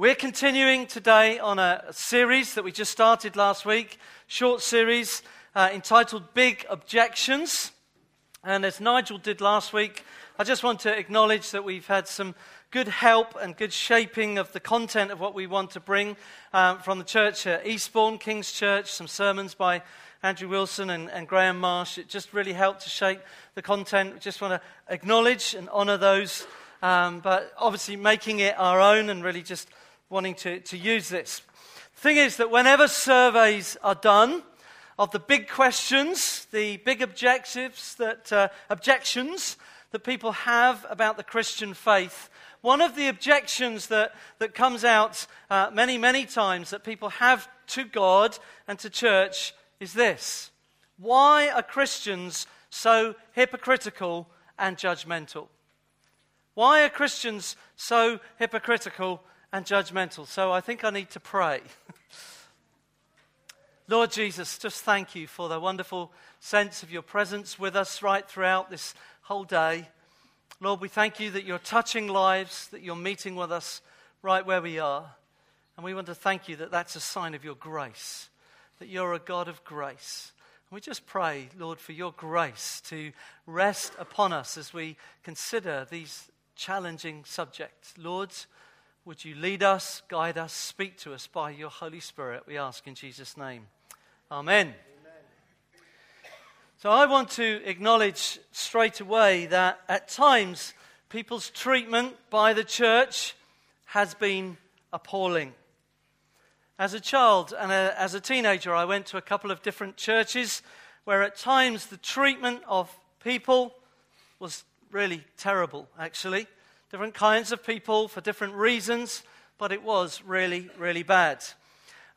We're continuing today on a series that we just started last week, short series uh, entitled Big Objections. And as Nigel did last week, I just want to acknowledge that we've had some good help and good shaping of the content of what we want to bring um, from the church at Eastbourne, King's Church, some sermons by Andrew Wilson and, and Graham Marsh. It just really helped to shape the content. We just want to acknowledge and honour those, um, but obviously making it our own and really just wanting to, to use this. The thing is that whenever surveys are done of the big questions, the big objectives that, uh, objections that people have about the Christian faith, one of the objections that, that comes out uh, many, many times that people have to God and to church is this Why are Christians so hypocritical and judgmental? Why are Christians so hypocritical and judgmental. So I think I need to pray. Lord Jesus, just thank you for the wonderful sense of your presence with us right throughout this whole day. Lord, we thank you that you're touching lives, that you're meeting with us right where we are. And we want to thank you that that's a sign of your grace, that you're a God of grace. And we just pray, Lord, for your grace to rest upon us as we consider these challenging subjects. Lord, would you lead us, guide us, speak to us by your Holy Spirit? We ask in Jesus' name. Amen. Amen. So I want to acknowledge straight away that at times people's treatment by the church has been appalling. As a child and a, as a teenager, I went to a couple of different churches where at times the treatment of people was really terrible, actually different kinds of people for different reasons, but it was really, really bad.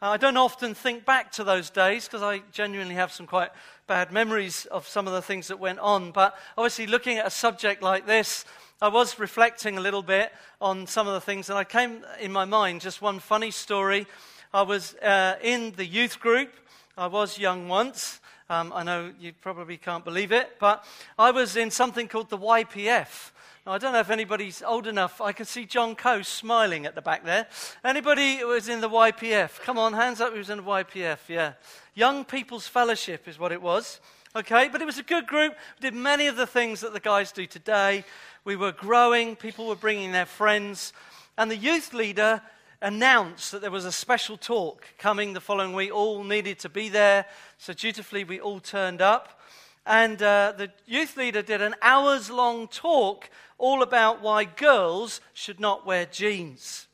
Uh, I don't often think back to those days because I genuinely have some quite bad memories of some of the things that went on. But obviously, looking at a subject like this, I was reflecting a little bit on some of the things, and I came in my mind just one funny story. I was uh, in the youth group. I was young once. Um, I know you probably can't believe it, but I was in something called the YPF. I don't know if anybody's old enough. I can see John Coe smiling at the back there. Anybody who was in the YPF? Come on, hands up who was in the YPF. Yeah. Young People's Fellowship is what it was. Okay, but it was a good group. We did many of the things that the guys do today. We were growing, people were bringing their friends, and the youth leader announced that there was a special talk coming the following week. All needed to be there, so dutifully we all turned up. And uh, the youth leader did an hours long talk all about why girls should not wear jeans.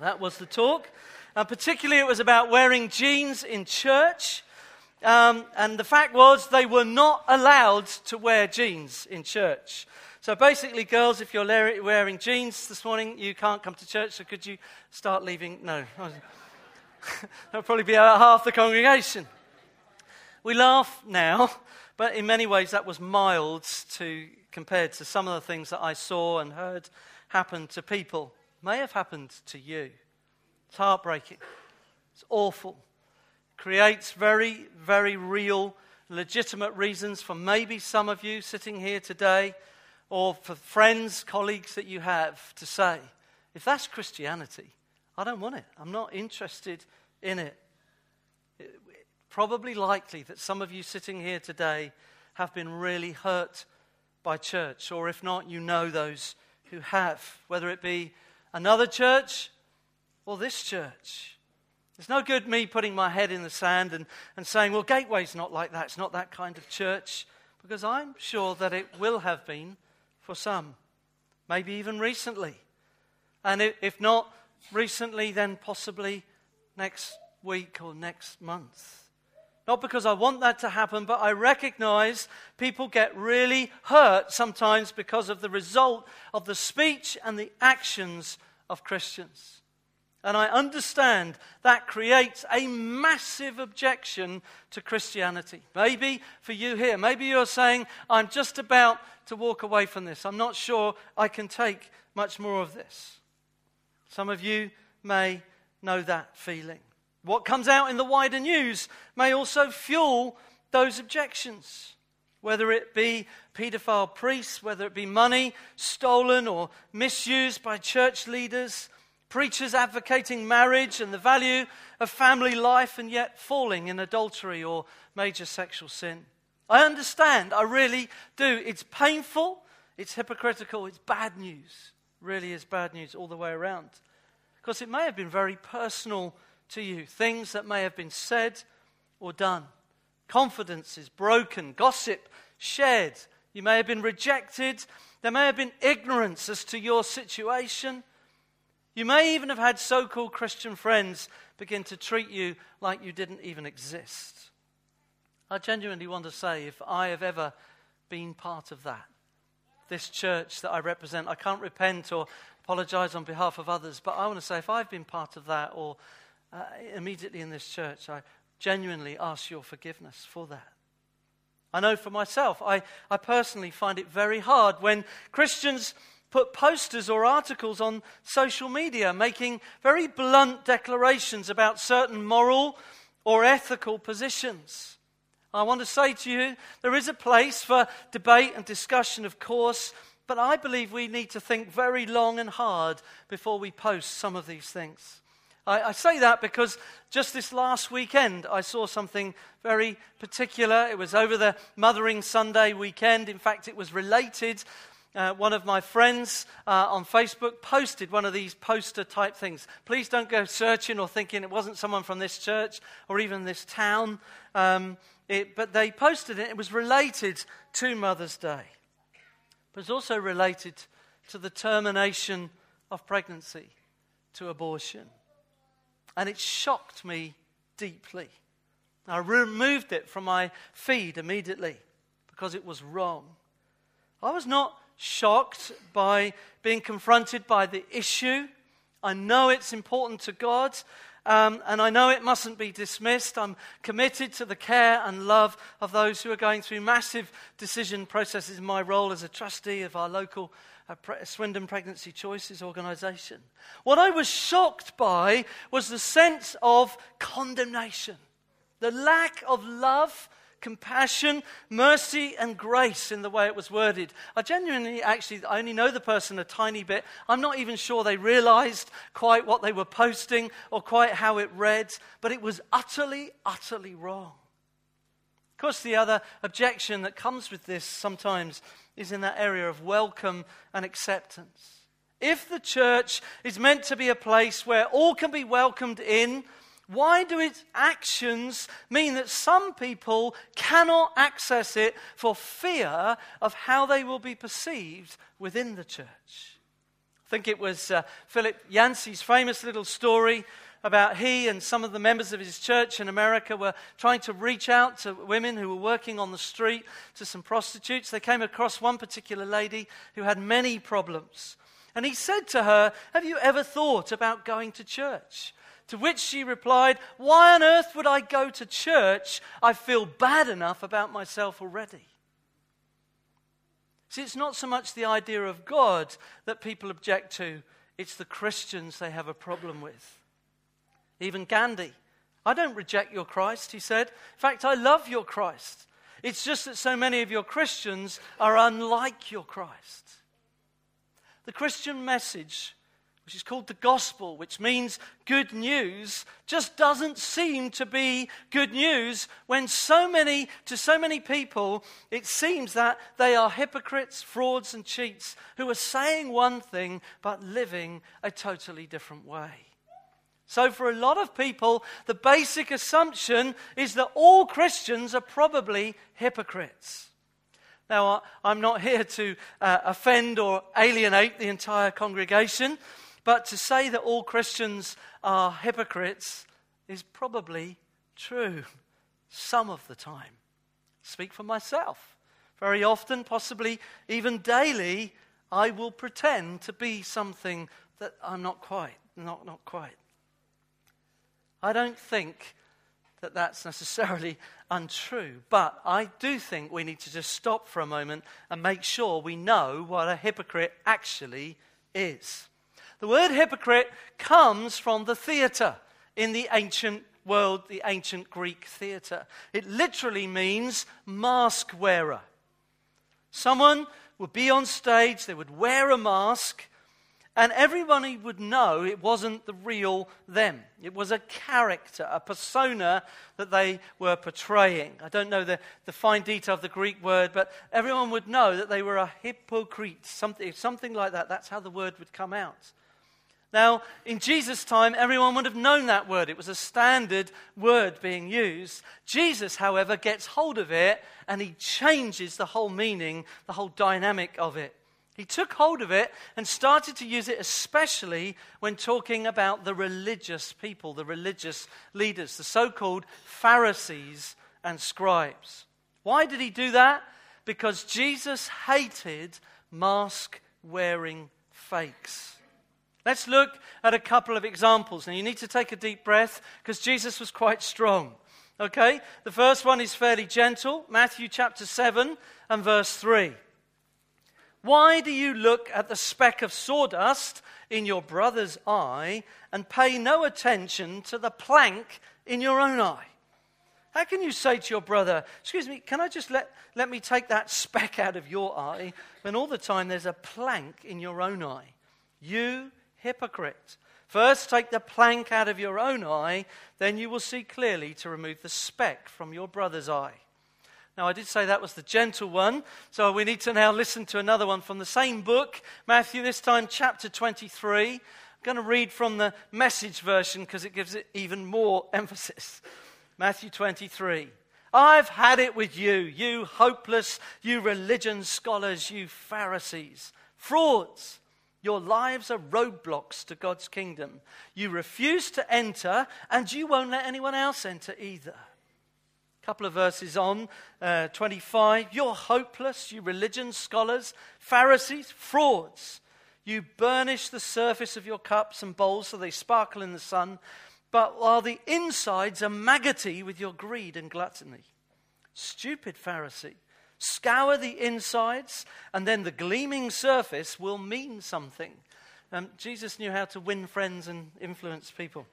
That was the talk. And particularly, it was about wearing jeans in church. Um, and the fact was, they were not allowed to wear jeans in church. So basically, girls, if you're wearing jeans this morning, you can't come to church. So could you start leaving? No. That'll probably be about half the congregation. We laugh now, but in many ways that was mild to compared to some of the things that I saw and heard happen to people, may have happened to you. It's heartbreaking. It's awful. Creates very, very real, legitimate reasons for maybe some of you sitting here today, or for friends, colleagues that you have to say, if that's Christianity, I don't want it. I'm not interested in it. it probably likely that some of you sitting here today have been really hurt by church, or if not, you know those who have, whether it be another church or this church. It's no good me putting my head in the sand and, and saying, well, Gateway's not like that. It's not that kind of church. Because I'm sure that it will have been for some, maybe even recently. And if not recently, then possibly next week or next month. Not because I want that to happen, but I recognize people get really hurt sometimes because of the result of the speech and the actions of Christians. And I understand that creates a massive objection to Christianity. Maybe for you here, maybe you're saying, I'm just about to walk away from this. I'm not sure I can take much more of this. Some of you may know that feeling. What comes out in the wider news may also fuel those objections, whether it be paedophile priests, whether it be money stolen or misused by church leaders, preachers advocating marriage and the value of family life and yet falling in adultery or major sexual sin. I understand, I really do. It's painful, it's hypocritical, it's bad news. Really is bad news all the way around. Because it may have been very personal to you, things that may have been said or done. Confidence is broken, gossip shared. You may have been rejected. There may have been ignorance as to your situation. You may even have had so called Christian friends begin to treat you like you didn't even exist. I genuinely want to say if I have ever been part of that, this church that I represent, I can't repent or apologize on behalf of others, but I want to say if I've been part of that or uh, immediately in this church, I genuinely ask your forgiveness for that. I know for myself, I, I personally find it very hard when Christians put posters or articles on social media making very blunt declarations about certain moral or ethical positions. I want to say to you, there is a place for debate and discussion, of course, but I believe we need to think very long and hard before we post some of these things. I, I, say that because just this last weekend I saw something very particular. It was over the Mothering Sunday weekend. In fact, it was related uh, one of my friends uh, on Facebook posted one of these poster type things. Please don't go searching or thinking it wasn't someone from this church or even this town. Um, it, but they posted it. It was related to Mother's Day. But it's also related to the termination of pregnancy, to abortion. And it shocked me deeply. I removed it from my feed immediately because it was wrong. I was not shocked by being confronted by the issue. I know it's important to God, um, and I know it mustn't be dismissed. I'm committed to the care and love of those who are going through massive decision processes in my role as a trustee of our local uh, Swindon Pregnancy Choices organisation. What I was shocked by was the sense of condemnation, the lack of love compassion, mercy, and grace in the way it was worded. I genuinely, actually, I only know the person a tiny bit. I'm not even sure they realized quite what they were posting or quite how it read, but it was utterly, utterly wrong. Of course, the other objection that comes with this sometimes is in that area of welcome and acceptance. If the church is meant to be a place where all can be welcomed in, why do its actions mean that some people cannot access it for fear of how they will be perceived within the church? I think it was uh, Philip Yancey's famous little story about he and some of the members of his church in America were trying to reach out to women who were working on the street, to some prostitutes. They came across one particular lady who had many problems. And he said to her, Have you ever thought about going to church? To which she replied, Why on earth would I go to church? I feel bad enough about myself already. See, it's not so much the idea of God that people object to, it's the Christians they have a problem with. Even Gandhi, I don't reject your Christ, he said. In fact, I love your Christ. It's just that so many of your Christians are unlike your Christ. The Christian message which is called the gospel, which means good news, just doesn't seem to be good news when so many, to so many people, it seems that they are hypocrites, frauds, and cheats who are saying one thing but living a totally different way. So, for a lot of people, the basic assumption is that all Christians are probably hypocrites. Now, I'm not here to uh, offend or alienate the entire congregation. But to say that all Christians are hypocrites is probably true some of the time. Speak for myself. Very often, possibly even daily, I will pretend to be something that I'm not quite. Not, not quite. I don't think that that's necessarily untrue, but I do think we need to just stop for a moment and make sure we know what a hypocrite actually is. The word hypocrite comes from the theatre in the ancient world, the ancient Greek theatre. It literally means mask wearer. Someone would be on stage, they would wear a mask, And everybody would know it wasn't the real them. It was a character, a persona that they were portraying. I don't know the, the fine detail of the Greek word, but everyone would know that they were a hypocrite, something, something like that. That's how the word would come out. Now, in Jesus' time, everyone would have known that word. It was a standard word being used. Jesus, however, gets hold of it and he changes the whole meaning, the whole dynamic of it. He took hold of it and started to use it, especially when talking about the religious people, the religious leaders, the so called Pharisees and scribes. Why did he do that? Because Jesus hated mask wearing fakes. Let's look at a couple of examples. Now, you need to take a deep breath because Jesus was quite strong. Okay? The first one is fairly gentle Matthew chapter 7 and verse 3. Why do you look at the speck of sawdust in your brother's eye and pay no attention to the plank in your own eye? How can you say to your brother, Excuse me, can I just let, let me take that speck out of your eye when all the time there's a plank in your own eye? You hypocrite. First, take the plank out of your own eye, then you will see clearly to remove the speck from your brother's eye. Now, I did say that was the gentle one, so we need to now listen to another one from the same book, Matthew, this time chapter 23. I'm going to read from the message version because it gives it even more emphasis. Matthew 23. I've had it with you, you hopeless, you religion scholars, you Pharisees. Frauds. Your lives are roadblocks to God's kingdom. You refuse to enter, and you won't let anyone else enter either couple of verses on, uh, 25. You're hopeless, you religion scholars, Pharisees, frauds. You burnish the surface of your cups and bowls so they sparkle in the sun, but while the insides are maggoty with your greed and gluttony. Stupid Pharisee. Scour the insides, and then the gleaming surface will mean something. Um, Jesus knew how to win friends and influence people.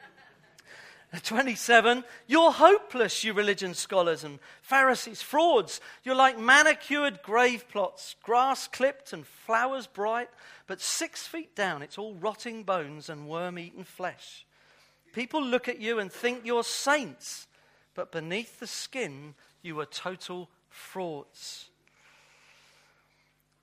27, you're hopeless, you religion scholars and Pharisees, frauds. You're like manicured grave plots, grass clipped and flowers bright, but six feet down it's all rotting bones and worm eaten flesh. People look at you and think you're saints, but beneath the skin you are total frauds.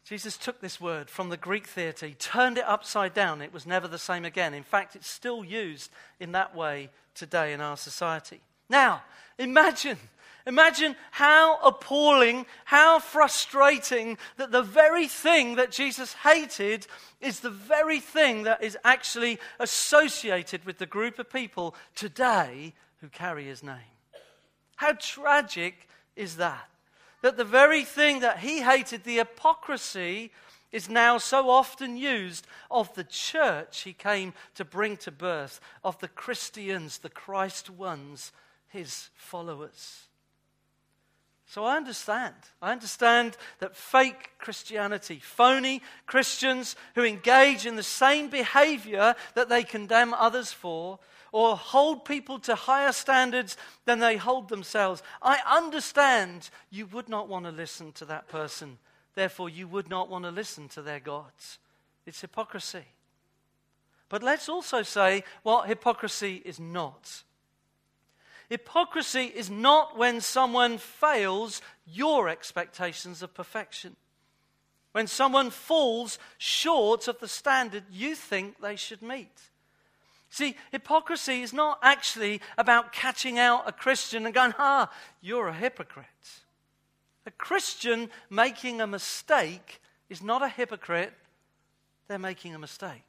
Jesus took this word from the Greek theatre, he turned it upside down. It was never the same again. In fact, it's still used in that way today in our society. Now, imagine, imagine how appalling, how frustrating that the very thing that Jesus hated is the very thing that is actually associated with the group of people today who carry his name. How tragic is that? That the very thing that he hated, the hypocrisy, is now so often used of the church he came to bring to birth, of the Christians, the Christ ones, his followers. So I understand. I understand that fake Christianity, phony Christians who engage in the same behavior that they condemn others for, or hold people to higher standards than they hold themselves. I understand you would not want to listen to that person. Therefore, you would not want to listen to their gods. It's hypocrisy. But let's also say what hypocrisy is not. Hypocrisy is not when someone fails your expectations of perfection. When someone falls short of the standard you think they should meet. See, hypocrisy is not actually about catching out a Christian and going, ah, you're a hypocrite. A Christian making a mistake is not a hypocrite, they're making a mistake.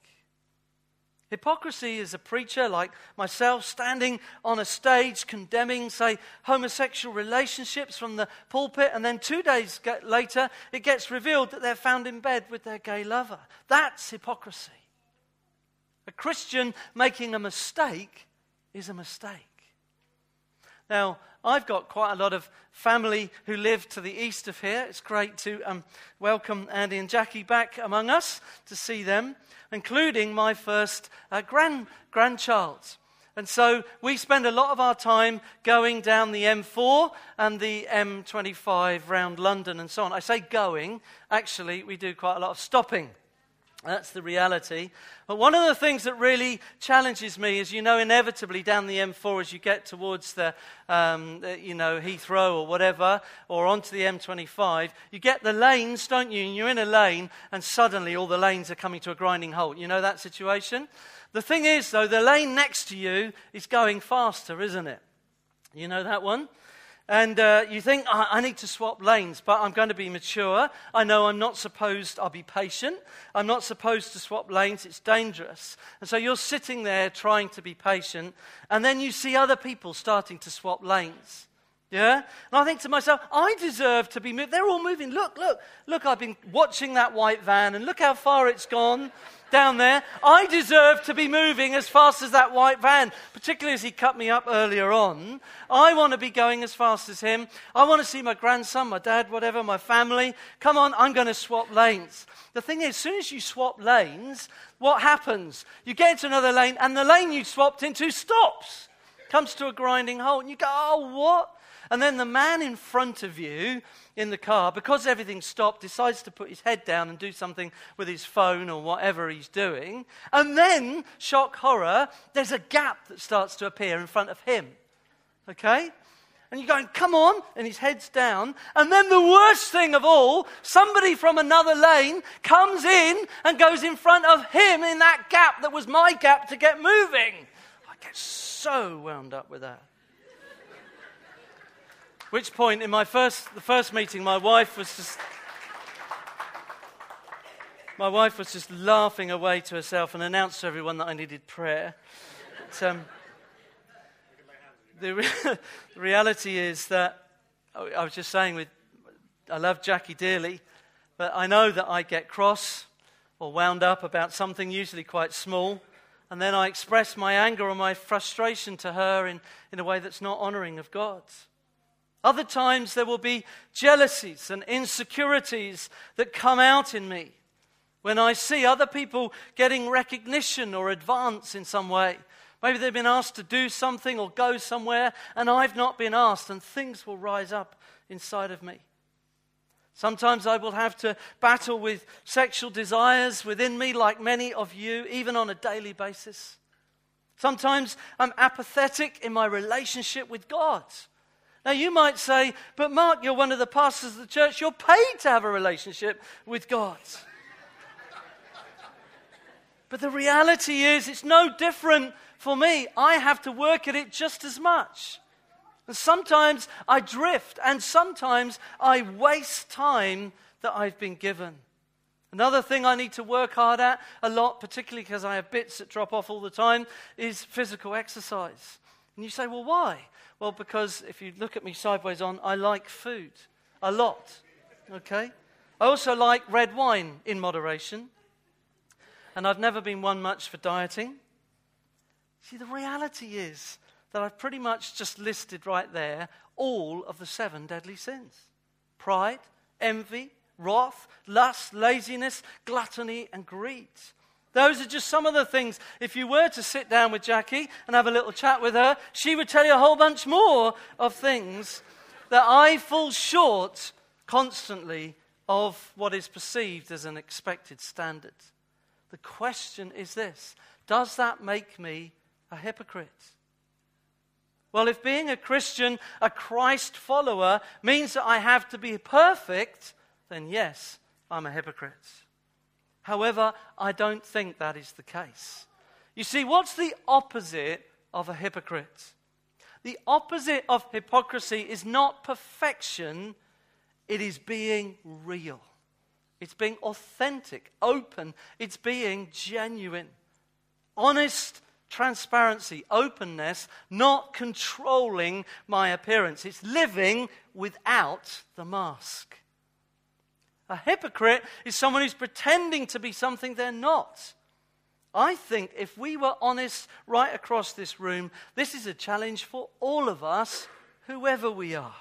Hypocrisy is a preacher like myself standing on a stage condemning, say, homosexual relationships from the pulpit, and then two days later it gets revealed that they're found in bed with their gay lover. That's hypocrisy. A Christian making a mistake is a mistake. Now, I've got quite a lot of family who live to the east of here. It's great to um, welcome Andy and Jackie back among us to see them, including my first uh, grand, grandchild. And so we spend a lot of our time going down the M4 and the M25 round London and so on. I say going, actually, we do quite a lot of stopping That's the reality. But one of the things that really challenges me is, you know, inevitably down the M4 as you get towards the, um, you know, Heathrow or whatever, or onto the M25, you get the lanes, don't you? And you're in a lane, and suddenly all the lanes are coming to a grinding halt. You know that situation? The thing is, though, the lane next to you is going faster, isn't it? You know that one? And uh, you think, I, I need to swap lanes, but I'm going to be mature. I know I'm not supposed, I'll be patient. I'm not supposed to swap lanes. It's dangerous. And so you're sitting there trying to be patient, and then you see other people starting to swap lanes. Yeah? And I think to myself, I deserve to be moved. They're all moving. Look, look, look, I've been watching that white van, and look how far it's gone down there. I deserve to be moving as fast as that white van, particularly as he cut me up earlier on. I want to be going as fast as him. I want to see my grandson, my dad, whatever, my family. Come on, I'm going to swap lanes. The thing is, as soon as you swap lanes, what happens? You get into another lane, and the lane you swapped into stops, comes to a grinding halt, and you go, oh, what? And then the man in front of you in the car, because everything stopped, decides to put his head down and do something with his phone or whatever he's doing. And then, shock horror, there's a gap that starts to appear in front of him. Okay? And you're going, come on, and his head's down. And then the worst thing of all, somebody from another lane comes in and goes in front of him in that gap that was my gap to get moving. I get so wound up with that. Which point, in my first, the first meeting, my wife was just. My wife was just laughing away to herself and announced to everyone that I needed prayer. But, um, the, re- the reality is that I was just saying with I love Jackie dearly, but I know that I get cross or wound up about something usually quite small, and then I express my anger or my frustration to her in, in a way that's not honoring of God. Other times there will be jealousies and insecurities that come out in me when I see other people getting recognition or advance in some way. Maybe they've been asked to do something or go somewhere, and I've not been asked, and things will rise up inside of me. Sometimes I will have to battle with sexual desires within me, like many of you, even on a daily basis. Sometimes I'm apathetic in my relationship with God. Now, you might say, but Mark, you're one of the pastors of the church. You're paid to have a relationship with God. but the reality is, it's no different for me. I have to work at it just as much. And sometimes I drift, and sometimes I waste time that I've been given. Another thing I need to work hard at a lot, particularly because I have bits that drop off all the time, is physical exercise. And you say, well, why? Well, because if you look at me sideways on, I like food a lot. Okay? I also like red wine in moderation. And I've never been one much for dieting. See, the reality is that I've pretty much just listed right there all of the seven deadly sins pride, envy, wrath, lust, laziness, gluttony, and greed. Those are just some of the things. If you were to sit down with Jackie and have a little chat with her, she would tell you a whole bunch more of things that I fall short constantly of what is perceived as an expected standard. The question is this Does that make me a hypocrite? Well, if being a Christian, a Christ follower, means that I have to be perfect, then yes, I'm a hypocrite. However, I don't think that is the case. You see, what's the opposite of a hypocrite? The opposite of hypocrisy is not perfection, it is being real. It's being authentic, open, it's being genuine. Honest transparency, openness, not controlling my appearance. It's living without the mask. A hypocrite is someone who's pretending to be something they're not. I think if we were honest right across this room, this is a challenge for all of us, whoever we are.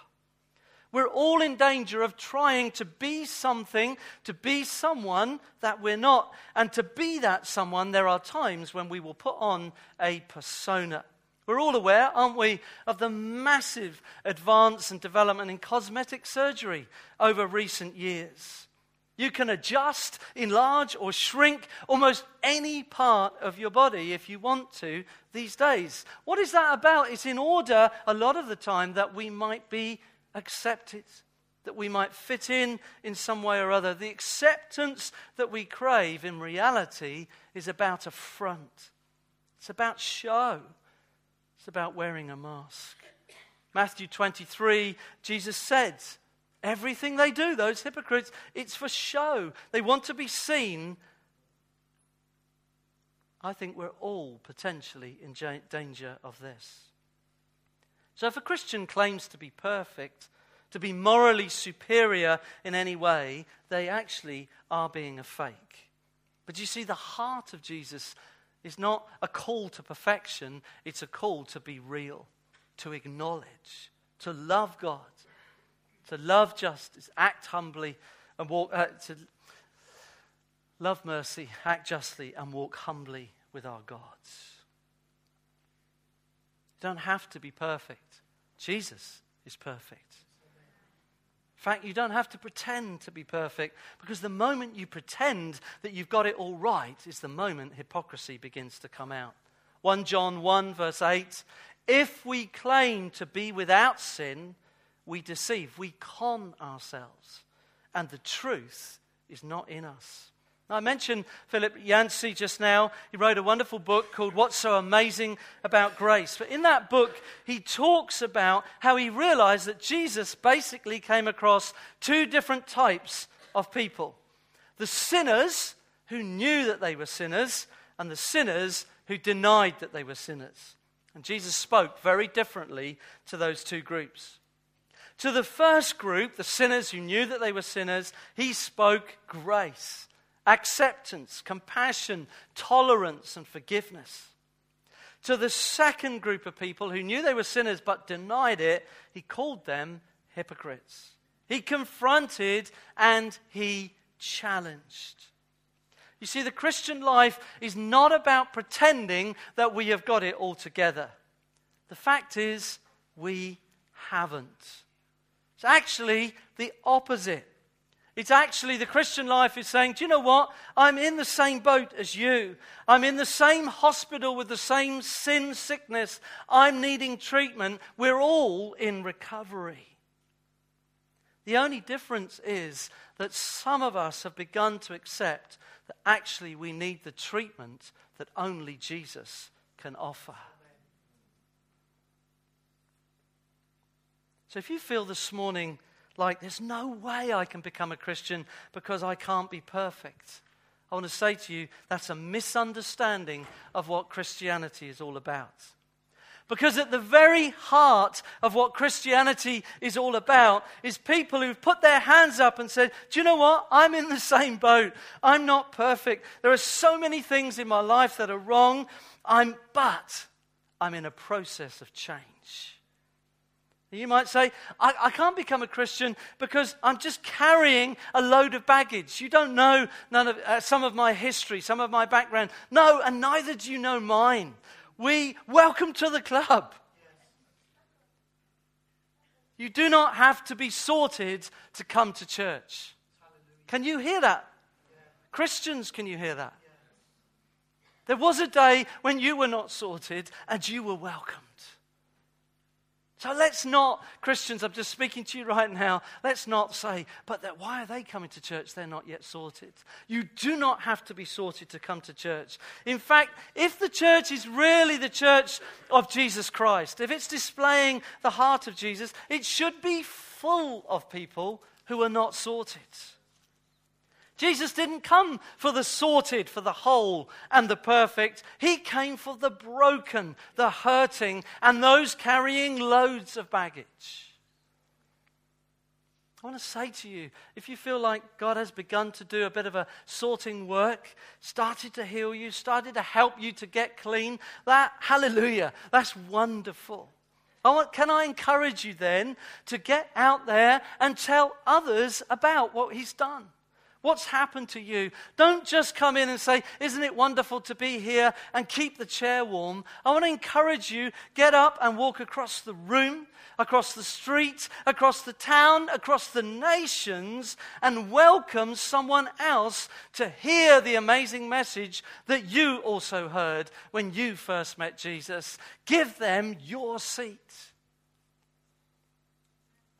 We're all in danger of trying to be something, to be someone that we're not. And to be that someone, there are times when we will put on a persona. We're all aware, aren't we, of the massive advance and development in cosmetic surgery over recent years. You can adjust, enlarge, or shrink almost any part of your body if you want to these days. What is that about? It's in order, a lot of the time, that we might be accepted, that we might fit in in some way or other. The acceptance that we crave in reality is about a front, it's about show, about wearing a mask. Matthew 23, Jesus said, Everything they do, those hypocrites, it's for show. They want to be seen. I think we're all potentially in danger of this. So, if a Christian claims to be perfect, to be morally superior in any way, they actually are being a fake. But you see, the heart of Jesus is not a call to perfection, it's a call to be real, to acknowledge, to love God, to love justice, act humbly, and walk, uh, to love mercy, act justly, and walk humbly with our gods. You don't have to be perfect. Jesus is perfect. In fact, you don't have to pretend to be perfect because the moment you pretend that you've got it all right is the moment hypocrisy begins to come out. 1 John 1, verse 8 If we claim to be without sin, we deceive, we con ourselves, and the truth is not in us. I mentioned Philip Yancey just now. He wrote a wonderful book called What's So Amazing About Grace. But in that book, he talks about how he realized that Jesus basically came across two different types of people the sinners who knew that they were sinners, and the sinners who denied that they were sinners. And Jesus spoke very differently to those two groups. To the first group, the sinners who knew that they were sinners, he spoke grace, acceptance, compassion, tolerance, and forgiveness. To the second group of people who knew they were sinners but denied it, he called them hypocrites. He confronted and he challenged. You see, the Christian life is not about pretending that we have got it all together. The fact is, we haven't. It's actually the opposite. It's actually the Christian life is saying, Do you know what? I'm in the same boat as you. I'm in the same hospital with the same sin sickness. I'm needing treatment. We're all in recovery. The only difference is that some of us have begun to accept that actually we need the treatment that only Jesus can offer. So if you feel this morning like there's no way I can become a Christian because I can't be perfect, I want to say to you that's a misunderstanding of what Christianity is all about. Because at the very heart of what Christianity is all about is people who've put their hands up and said, Do you know what? I'm in the same boat. I'm not perfect. There are so many things in my life that are wrong. I'm, but I'm in a process of change. You might say, I, I, can't become a Christian because I'm just carrying a load of baggage. You don't know none of, uh, some of my history, some of my background. No, and neither do you know mine. We welcome to the club. You do not have to be sorted to come to church. Can you hear that? Christians, can you hear that? There was a day when you were not sorted and you were welcome. So let's not, Christians, I'm just speaking to you right now, let's not say, but that, why are they coming to church? They're not yet sorted. You do not have to be sorted to come to church. In fact, if the church is really the church of Jesus Christ, if it's displaying the heart of Jesus, it should be full of people who are not sorted. Jesus didn't come for the sorted, for the whole and the perfect. He came for the broken, the hurting, and those carrying loads of baggage. I want to say to you if you feel like God has begun to do a bit of a sorting work, started to heal you, started to help you to get clean, that, hallelujah, that's wonderful. I want, can I encourage you then to get out there and tell others about what He's done? What's happened to you? Don't just come in and say, Isn't it wonderful to be here and keep the chair warm? I want to encourage you get up and walk across the room, across the street, across the town, across the nations, and welcome someone else to hear the amazing message that you also heard when you first met Jesus. Give them your seat.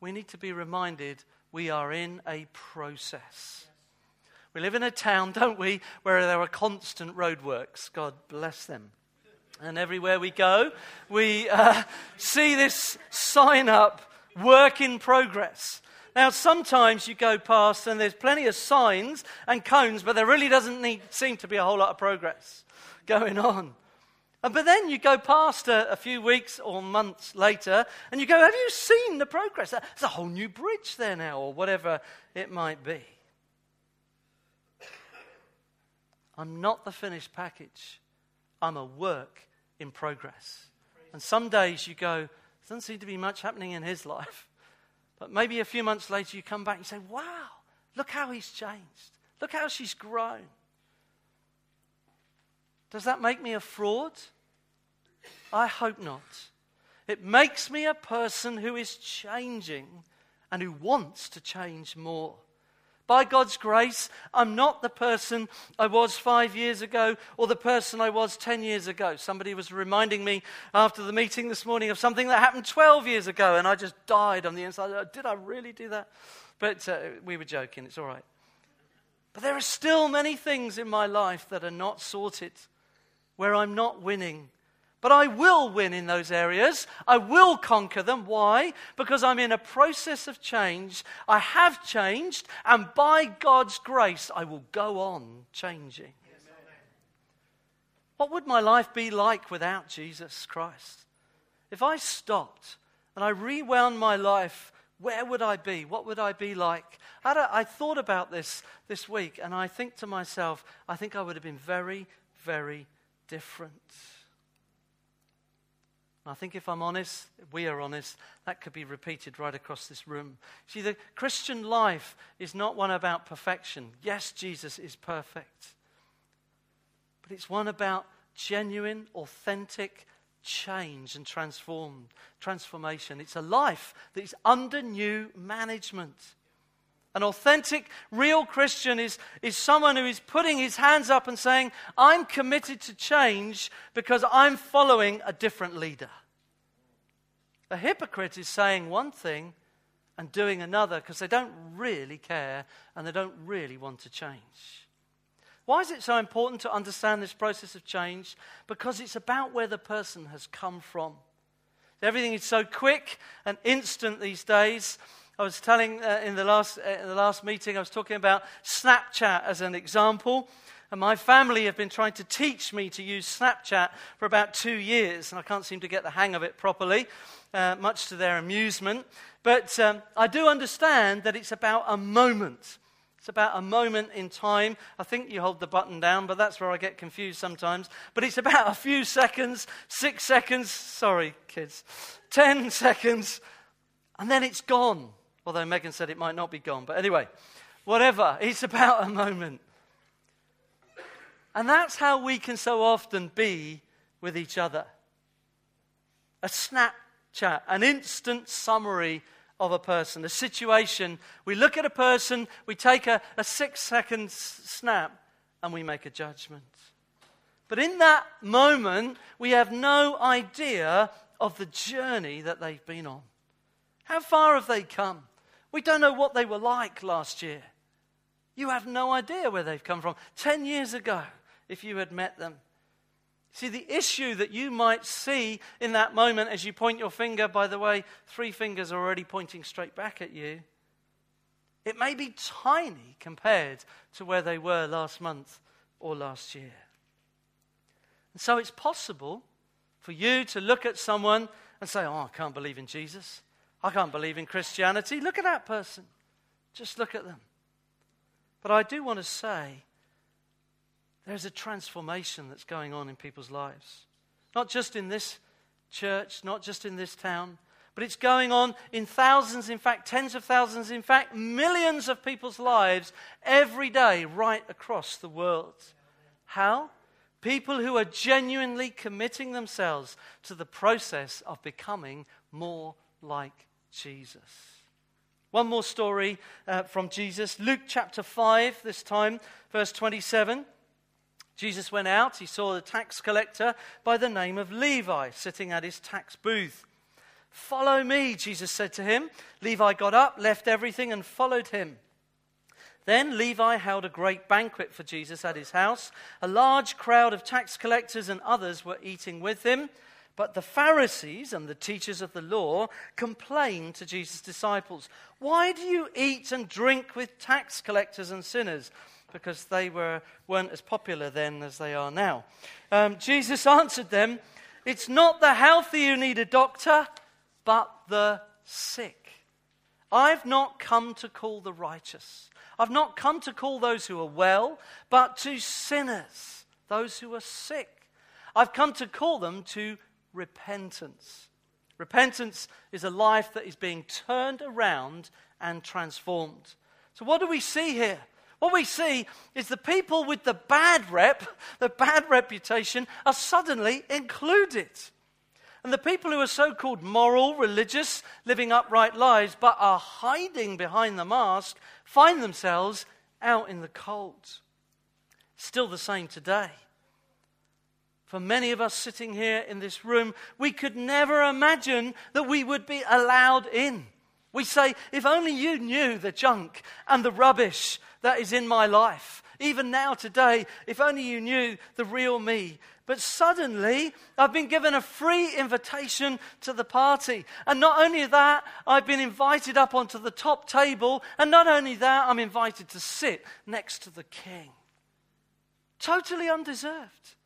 We need to be reminded we are in a process. We live in a town, don't we, where there are constant roadworks. God bless them. And everywhere we go, we uh, see this sign up, work in progress. Now, sometimes you go past and there's plenty of signs and cones, but there really doesn't need, seem to be a whole lot of progress going on. But then you go past a, a, few weeks or months later and you go, Have you seen the progress? There's a whole new bridge there now, or whatever it might be. I'm not the finished package. I'm a work in progress. And some days you go, doesn't seem to be much happening in his life. But maybe a few months later you come back and say, wow, look how he's changed. Look how she's grown. Does that make me a fraud? I hope not. It makes me a person who is changing and who wants to change more. By God's grace, I'm not the person I was five years ago or the person I was 10 years ago. Somebody was reminding me after the meeting this morning of something that happened 12 years ago, and I just died on the inside. Did I really do that? But uh, we were joking, it's all right. But there are still many things in my life that are not sorted, where I'm not winning but I will win in those areas. I will conquer them. Why? Because I'm in a process of change. I have changed, and by God's grace, I will go on changing. What would my life be like without Jesus Christ? If I stopped and I rewound my life, where would I be? What would I be like? I thought about this this week, and I think to myself, I think I would have been very, very different. I think if I'm honest, we are honest, that could be repeated right across this room. See, the Christian life is not one about perfection. Yes, Jesus is perfect. But it's one about genuine, authentic change and transform, transformation. It's a life that is under new management. An authentic, real Christian is, is someone who is putting his hands up and saying, I'm committed to change because I'm following a different leader. A hypocrite is saying one thing and doing another because they don't really care and they don't really want to change. Why is it so important to understand this process of change? Because it's about where the person has come from. Everything is so quick and instant these days. I was telling uh, in, the last, uh, in the last meeting, I was talking about Snapchat as an example. And my family have been trying to teach me to use Snapchat for about two years, and I can't seem to get the hang of it properly, uh, much to their amusement. But um, I do understand that it's about a moment. It's about a moment in time. I think you hold the button down, but that's where I get confused sometimes. But it's about a few seconds, six seconds, sorry, kids, 10 seconds, and then it's gone. Although Megan said it might not be gone. But anyway, whatever. It's about a moment. And that's how we can so often be with each other. A Snapchat, an instant summary of a person, a situation. We look at a person, we take a, a six second snap, and we make a judgment. But in that moment, we have no idea of the journey that they've been on. How far have they come? We don't know what they were like last year. You have no idea where they've come from. Ten years ago, if you had met them. See, the issue that you might see in that moment as you point your finger, by the way, three fingers are already pointing straight back at you. It may be tiny compared to where they were last month or last year. And so it's possible for you to look at someone and say, Oh, I can't believe in Jesus. I can't believe in Christianity. Look at that person. Just look at them. But I do want to say, there's a transformation that's going on in people's lives. Not just in this church, not just in this town, but it's going on in thousands, in fact, tens of thousands, in fact, millions of people's lives every day right across the world. How? People who are genuinely committing themselves to the process of becoming more like Jesus. One more story uh, from Jesus, Luke chapter 5, this time, verse 27. Jesus went out. He saw a tax collector by the name of Levi sitting at his tax booth. Follow me, Jesus said to him. Levi got up, left everything, and followed him. Then Levi held a great banquet for Jesus at his house. A large crowd of tax collectors and others were eating with him. But the Pharisees and the teachers of the law complained to Jesus' disciples, Why do you eat and drink with tax collectors and sinners? because they were, weren't as popular then as they are now. Um, Jesus answered them, It's not the healthy who need a doctor, but the sick. I've not come to call the righteous. I've not come to call those who are well, but to sinners, those who are sick. I've come to call them to repentance. Repentance is a life that is being turned around and transformed. So, what do we see here? What we see is the people with the bad rep, the bad reputation, are suddenly included. And the people who are so called moral, religious, living upright lives, but are hiding behind the mask, find themselves out in the cold. Still the same today. For many of us sitting here in this room, we could never imagine that we would be allowed in. We say, if only you knew the junk and the rubbish that is in my life. Even now, today, if only you knew the real me. But suddenly, I've been given a free invitation to the party. And not only that, I've been invited up onto the top table. And not only that, I'm invited to sit next to the king. Totally undeserved.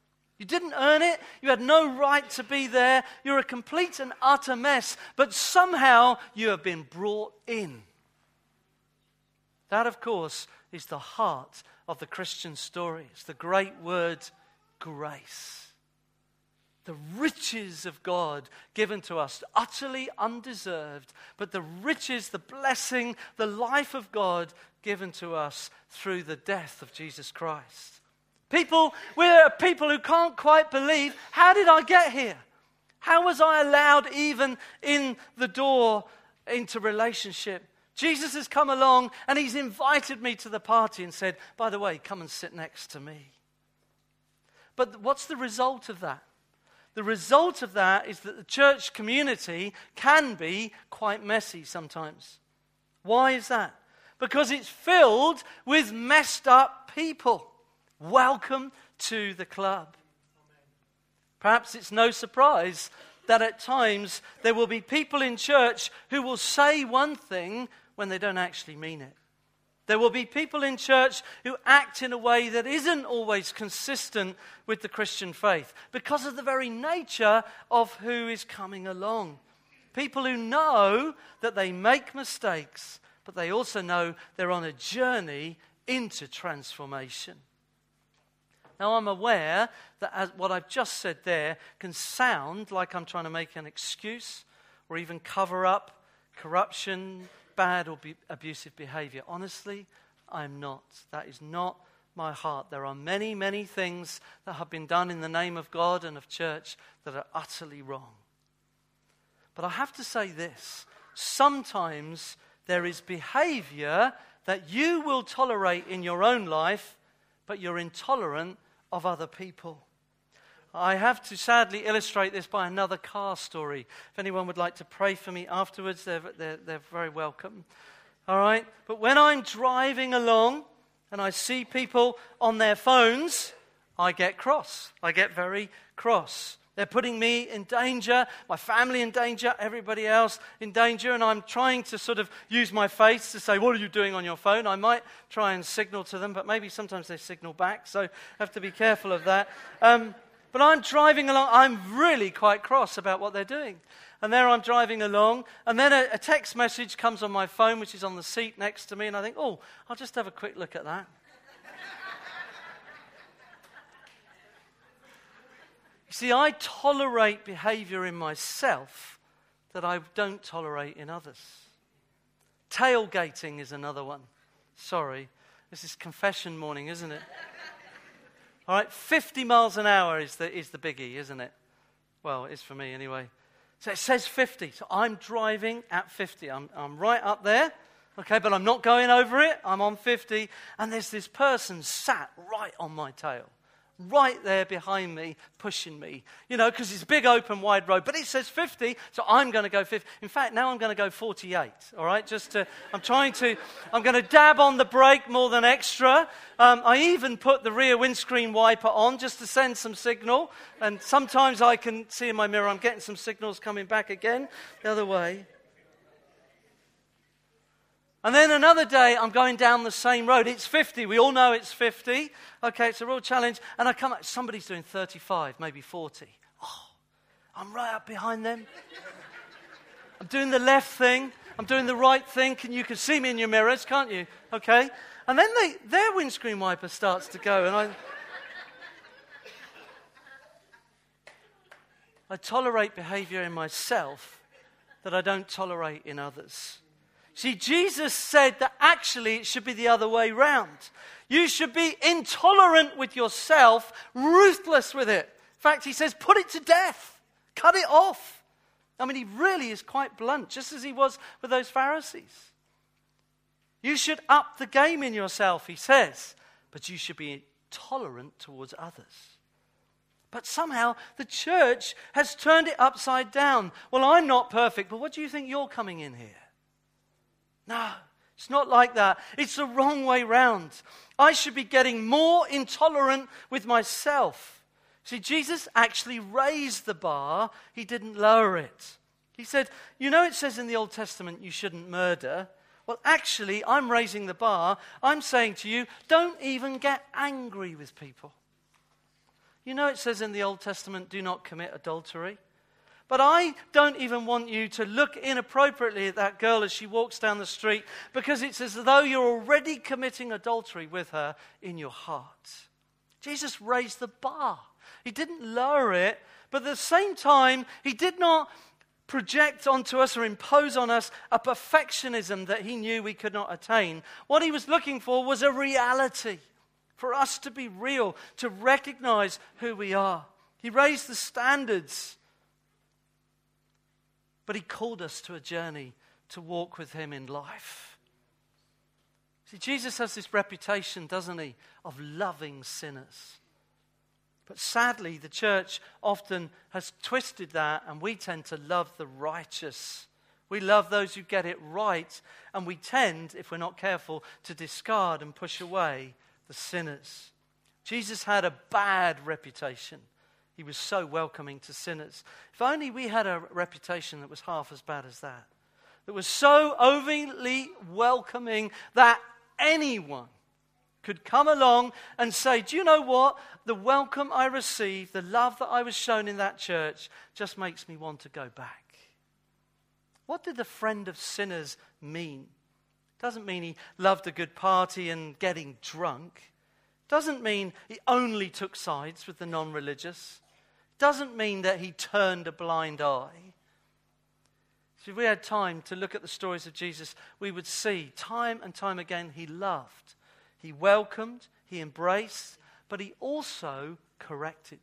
You didn't earn it. You had no right to be there. You're a complete and utter mess. But somehow you have been brought in. That, of course, is the heart of the Christian story. It's the great word grace. The riches of God given to us, utterly undeserved, but the riches, the blessing, the life of God given to us through the death of Jesus Christ. People, we're people who can't quite believe how did I get here? How was I allowed even in the door into relationship Jesus has come along and he's invited me to the party and said, By the way, come and sit next to me. But what's the result of that? The result of that is that the church community can be quite messy sometimes. Why is that? Because it's filled with messed up people. Welcome to the club. Perhaps it's no surprise that at times there will be people in church who will say one thing when they don't actually mean it. There will be people in church who act in a way that isn't always consistent with the Christian faith because of the very nature of who is coming along. People who know that they make mistakes, but they also know they're on a journey into transformation. Now, I'm aware that what I've just said there can sound like I'm trying to make an excuse or even cover up corruption, bad or be abusive behavior. Honestly, I'm not. That is not my heart. There are many, many things that have been done in the name of God and of church that are utterly wrong. But I have to say this sometimes there is behavior that you will tolerate in your own life, but you're intolerant of other people. I have to sadly illustrate this by another car story. If anyone would like to pray for me afterwards, they're, they're, they're very welcome. All right? But when I'm driving along and I see people on their phones, I get cross. I get very cross. They're putting me in danger, my family in danger, everybody else in danger, and I'm trying to sort of use my face to say, What are you doing on your phone? I might try and signal to them, but maybe sometimes they signal back, so I have to be careful of that. Um, but I'm driving along, I'm really quite cross about what they're doing. And there I'm driving along, and then a, a text message comes on my phone, which is on the seat next to me, and I think, oh, I'll just have a quick look at that. You see, I tolerate behavior in myself that I don't tolerate in others. Tailgating is another one. Sorry, this is confession morning, isn't it? All right, 50 miles an hour is the, is the biggie, isn't it? Well, it's for me anyway. So it says 50. So I'm driving at 50. I'm, I'm right up there, okay, but I'm not going over it. I'm on 50. And there's this person sat right on my tail right there behind me, pushing me. You know, because it's big open wide road. But it says 50, so I'm going to go 50. In fact, now I'm going to go 48. All right, just to, I'm trying to, I'm going to dab on the brake more than extra. Um, I even put the rear windscreen wiper on just to send some signal. And sometimes I can see in my mirror I'm getting some signals coming back again the other way. And then another day, I'm going down the same road. It's 50. We all know it's 50. Okay, it's a real challenge. And I come up, somebody's doing 35, maybe 40. Oh, I'm right up behind them. I'm doing the left thing. I'm doing the right thing. Can, you can see me in your mirrors, can't you? Okay? And then they, their windscreen wiper starts to go. And I. I tolerate behavior in myself that I don't tolerate in others. See, Jesus said that actually it should be the other way round. You should be intolerant with yourself, ruthless with it. In fact, he says, put it to death, cut it off. I mean, he really is quite blunt, just as he was with those Pharisees. You should up the game in yourself, he says, but you should be tolerant towards others. But somehow the church has turned it upside down. Well, I'm not perfect, but what do you think you're coming in here? No, it's not like that. It's the wrong way round. I should be getting more intolerant with myself. See, Jesus actually raised the bar, he didn't lower it. He said, You know, it says in the Old Testament you shouldn't murder. Well, actually, I'm raising the bar. I'm saying to you, don't even get angry with people. You know, it says in the Old Testament, do not commit adultery. But I don't even want you to look inappropriately at that girl as she walks down the street because it's as though you're already committing adultery with her in your heart. Jesus raised the bar, He didn't lower it, but at the same time, He did not project onto us or impose on us a perfectionism that He knew we could not attain. What He was looking for was a reality for us to be real, to recognize who we are. He raised the standards but He called us to a journey to walk with Him in life. See, Jesus has this reputation, doesn't He, of loving sinners. But sadly, the church often has twisted that, and we tend to love the righteous. We love those who get it right, and we tend, if we're not careful, to discard and push away the sinners. Jesus had a bad reputation. He was so welcoming to sinners. If only we had a reputation that was half as bad as that, that was so overly welcoming that anyone could come along and say, Do you know what? The welcome I received, the love that I was shown in that church, just makes me want to go back. What did the friend of sinners mean? Doesn't mean he loved a good party and getting drunk. Doesn't mean he only took sides with the non religious doesn't mean that he turned a blind eye. So if we had time to look at the stories of Jesus, we would see time and time again he loved, he welcomed, he embraced, but he also corrected.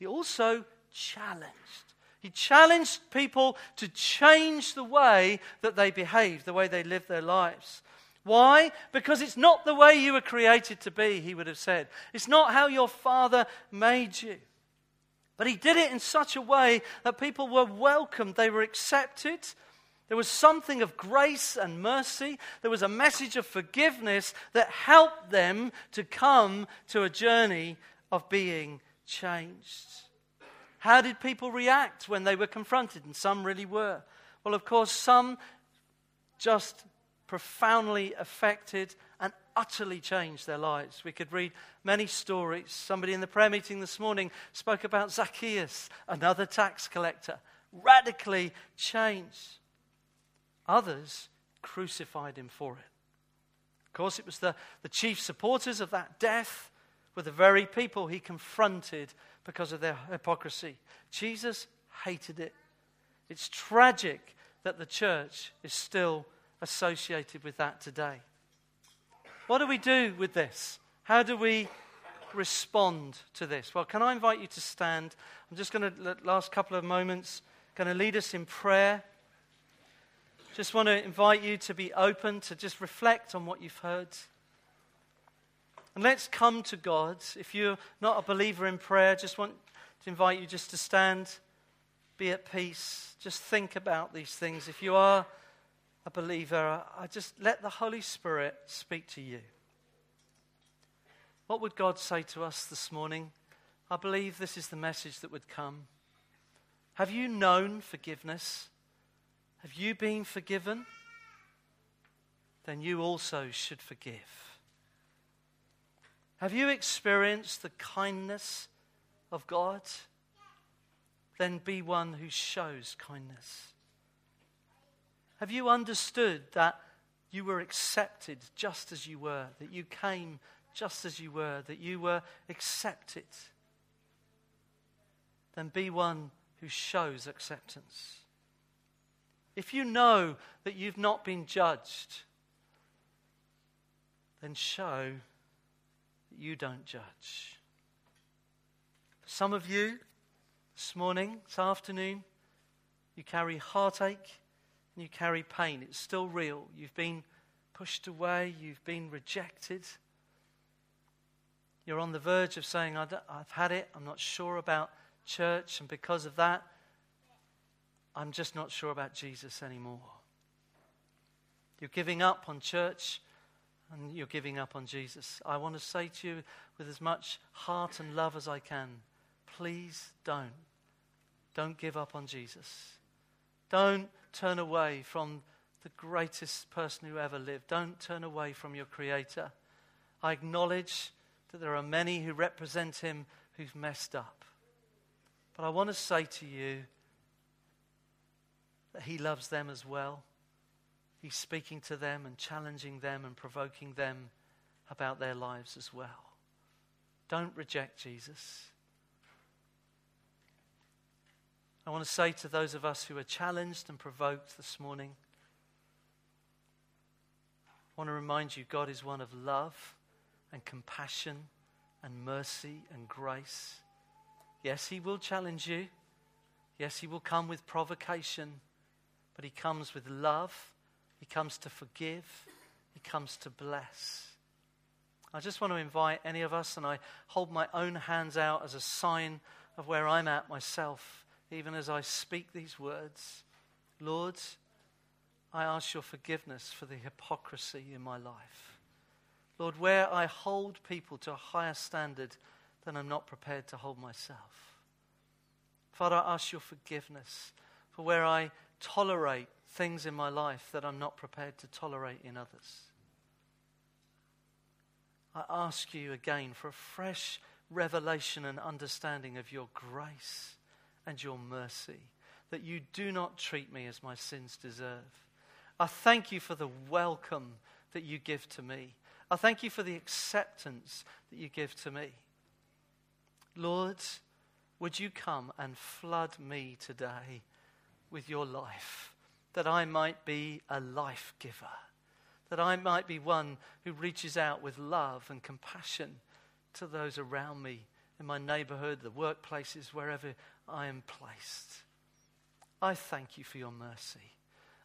He also challenged. He challenged people to change the way that they behaved, the way they lived their lives. Why? Because it's not the way you were created to be, he would have said. It's not how your father made you. But he did it in such a way that people were welcomed, they were accepted. There was something of grace and mercy. There was a message of forgiveness that helped them to come to a journey of being changed. How did people react when they were confronted? And some really were. Well, of course, some just profoundly affected and utterly changed their lives. We could read many stories. Somebody in the prayer meeting this morning spoke about Zacchaeus, another tax collector, radically changed. Others crucified him for it. Of course, it was the, the chief supporters of that death were the very people he confronted because of their hypocrisy. Jesus hated it. It's tragic that the church is still associated with that today. What do we do with this? How do we respond to this? Well, can I invite you to stand? I'm just going to, last couple of moments, going to lead us in prayer. Just want to invite you to be open, to just reflect on what you've heard. And let's come to God. If you're not a believer in prayer, just want to invite you just to stand, be at peace, just think about these things. If you are a believer, I just let the Holy Spirit speak to you. What would God say to us this morning? I believe this is the message that would come. Have you known forgiveness? Have you been forgiven? Then you also should forgive. Have you experienced the kindness of God? Then be one who shows kindness. Have you understood that you were accepted just as you were, that you came just as you were, that you were accepted? Then be one who shows acceptance. If you know that you've not been judged, then show that you don't judge. some of you, this morning, this afternoon, you carry heartache and you carry pain. It's still real. You've been pushed away, you've been rejected. You're on the verge of saying, I've had it, I'm not sure about church, and because of that, I'm just not sure about Jesus anymore. You're giving up on church and you're giving up on Jesus. I want to say to you with as much heart and love as I can please don't. Don't give up on Jesus. Don't turn away from the greatest person who ever lived. Don't turn away from your Creator. I acknowledge that there are many who represent Him who've messed up. But I want to say to you that He loves them as well. He's speaking to them and challenging them and provoking them about their lives as well. Don't reject Jesus. I want to say to those of us who are challenged and provoked this morning, I want to remind you God is one of love and compassion and mercy and grace. Yes, He will challenge you. Yes, He will come with provocation, but He comes with love. He comes to forgive. He comes to bless. I just want to invite any of us, and I hold my own hands out as a sign of where I'm at myself even as I speak these words, Lord, I ask your forgiveness for the hypocrisy in my life. Lord, where I hold people to a higher standard than I'm not prepared to hold myself. Father, I ask your forgiveness for where I tolerate things in my life that I'm not prepared to tolerate in others. I ask you again for a fresh revelation and understanding of your grace and your mercy, that you do not treat me as my sins deserve. I thank you for the welcome that you give to me. I thank you for the acceptance that you give to me. Lord, would you come and flood me today with your life, that I might be a life giver, that I might be one who reaches out with love and compassion to those around me in my neighborhood, the workplaces, wherever I am placed. I thank you for your mercy.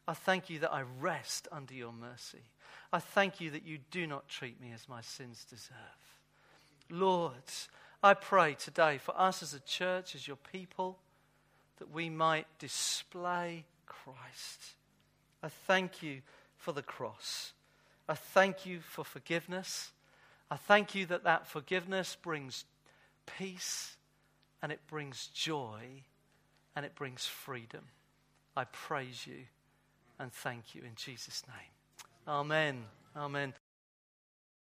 I thank you that I rest under your mercy. I thank you that you do not treat me as my sins deserve. Lord, I pray today for us as a church, as your people, that we might display Christ. I thank you for the cross. I thank you for forgiveness. I thank you that that forgiveness brings peace and it brings joy and it brings freedom. I praise you and thank you in Jesus' name. Amen. Amen.